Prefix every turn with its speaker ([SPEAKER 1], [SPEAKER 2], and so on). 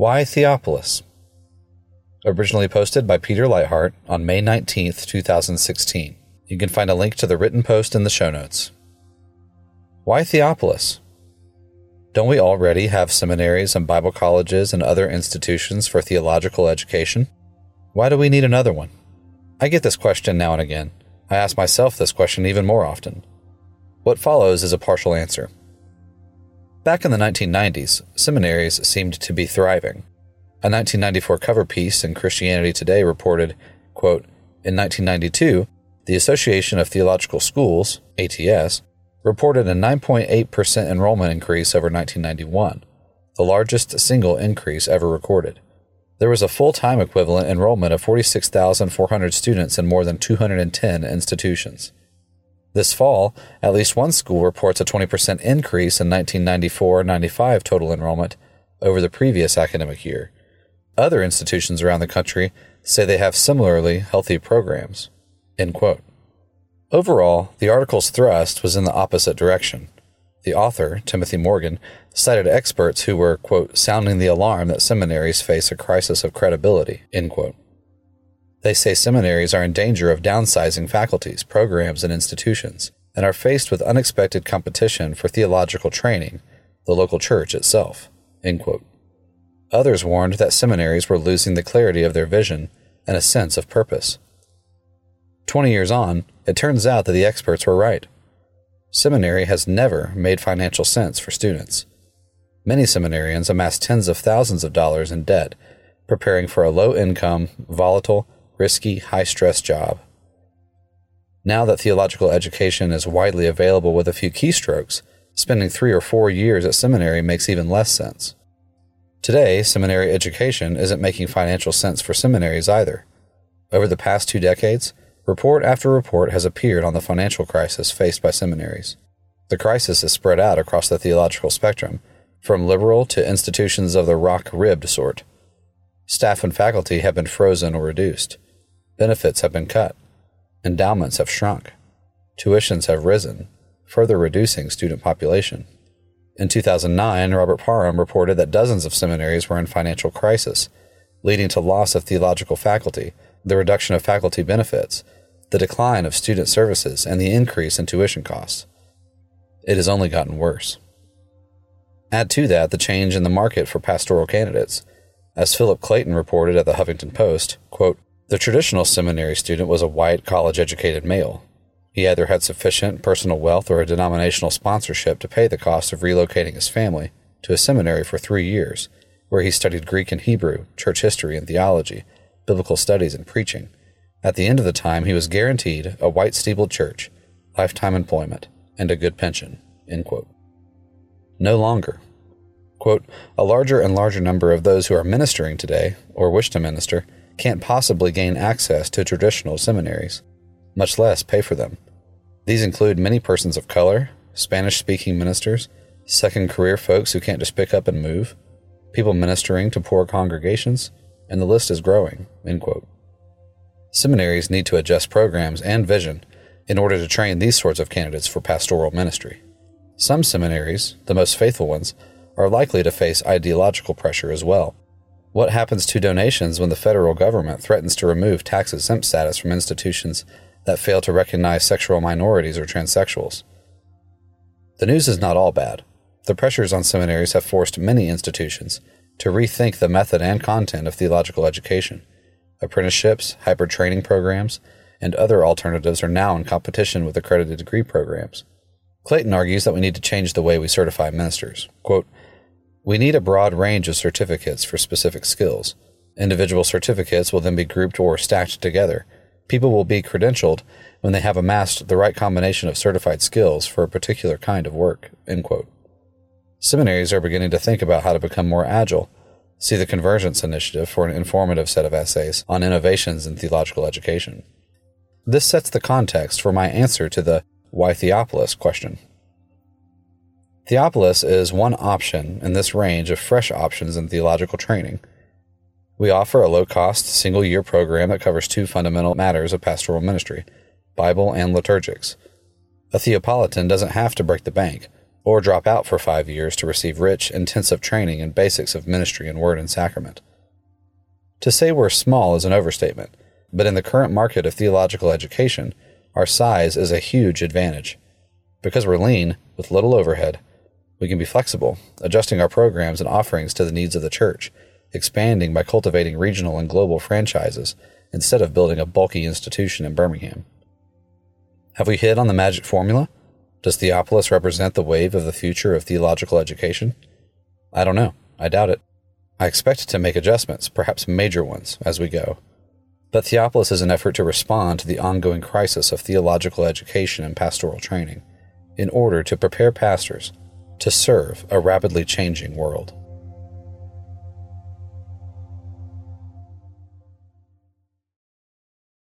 [SPEAKER 1] Why Theopolis? Originally posted by Peter Leithart on May 19, 2016. You can find a link to the written post in the show notes. Why Theopolis? Don't we already have seminaries and Bible colleges and other institutions for theological education? Why do we need another one? I get this question now and again. I ask myself this question even more often. What follows is a partial answer. Back in the 1990s, seminaries seemed to be thriving. A 1994 cover piece in Christianity Today reported, quote, In 1992, the Association of Theological Schools, ATS, reported a 9.8% enrollment increase over 1991, the largest single increase ever recorded. There was a full time equivalent enrollment of 46,400 students in more than 210 institutions. This fall, at least one school reports a 20% increase in 1994 95 total enrollment over the previous academic year. Other institutions around the country say they have similarly healthy programs. Overall, the article's thrust was in the opposite direction. The author, Timothy Morgan, cited experts who were, quote, sounding the alarm that seminaries face a crisis of credibility, end quote. They say seminaries are in danger of downsizing faculties, programs, and institutions, and are faced with unexpected competition for theological training, the local church itself. Others warned that seminaries were losing the clarity of their vision and a sense of purpose. Twenty years on, it turns out that the experts were right. Seminary has never made financial sense for students. Many seminarians amass tens of thousands of dollars in debt, preparing for a low income, volatile, risky, high stress job. Now that theological education is widely available with a few keystrokes, spending three or four years at seminary makes even less sense. Today, seminary education isn't making financial sense for seminaries either. Over the past two decades, Report after report has appeared on the financial crisis faced by seminaries. The crisis is spread out across the theological spectrum, from liberal to institutions of the rock ribbed sort. Staff and faculty have been frozen or reduced. Benefits have been cut. Endowments have shrunk. Tuitions have risen, further reducing student population. In 2009, Robert Parham reported that dozens of seminaries were in financial crisis, leading to loss of theological faculty the reduction of faculty benefits, the decline of student services, and the increase in tuition costs. It has only gotten worse. Add to that the change in the market for pastoral candidates. As Philip Clayton reported at the Huffington Post, quote, the traditional seminary student was a white, college educated male. He either had sufficient personal wealth or a denominational sponsorship to pay the cost of relocating his family to a seminary for three years, where he studied Greek and Hebrew, church history, and theology, biblical studies, and preaching. At the end of the time, he was guaranteed a white steepled church, lifetime employment, and a good pension. No longer. Quote, a larger and larger number of those who are ministering today, or wish to minister, can't possibly gain access to traditional seminaries, much less pay for them. These include many persons of color, Spanish speaking ministers, second career folks who can't just pick up and move, people ministering to poor congregations, and the list is growing. Seminaries need to adjust programs and vision in order to train these sorts of candidates for pastoral ministry. Some seminaries, the most faithful ones, are likely to face ideological pressure as well. What happens to donations when the federal government threatens to remove tax exempt status from institutions that fail to recognize sexual minorities or transsexuals? The news is not all bad. The pressures on seminaries have forced many institutions to rethink the method and content of theological education. Apprenticeships, hyper training programs, and other alternatives are now in competition with accredited degree programs. Clayton argues that we need to change the way we certify ministers. Quote, we need a broad range of certificates for specific skills. Individual certificates will then be grouped or stacked together. People will be credentialed when they have amassed the right combination of certified skills for a particular kind of work. Seminaries are beginning to think about how to become more agile. See the Convergence Initiative for an informative set of essays on innovations in theological education. This sets the context for my answer to the why Theopolis question. Theopolis is one option in this range of fresh options in theological training. We offer a low cost, single year program that covers two fundamental matters of pastoral ministry Bible and liturgics. A Theopolitan doesn't have to break the bank or drop out for five years to receive rich, intensive training in basics of ministry and word and sacrament. To say we're small is an overstatement, but in the current market of theological education, our size is a huge advantage. Because we're lean, with little overhead, we can be flexible, adjusting our programs and offerings to the needs of the church, expanding by cultivating regional and global franchises instead of building a bulky institution in Birmingham. Have we hit on the magic formula? Does Theopolis represent the wave of the future of theological education? I don't know. I doubt it. I expect to make adjustments, perhaps major ones, as we go. But Theopolis is an effort to respond to the ongoing crisis of theological education and pastoral training in order to prepare pastors to serve a rapidly changing world.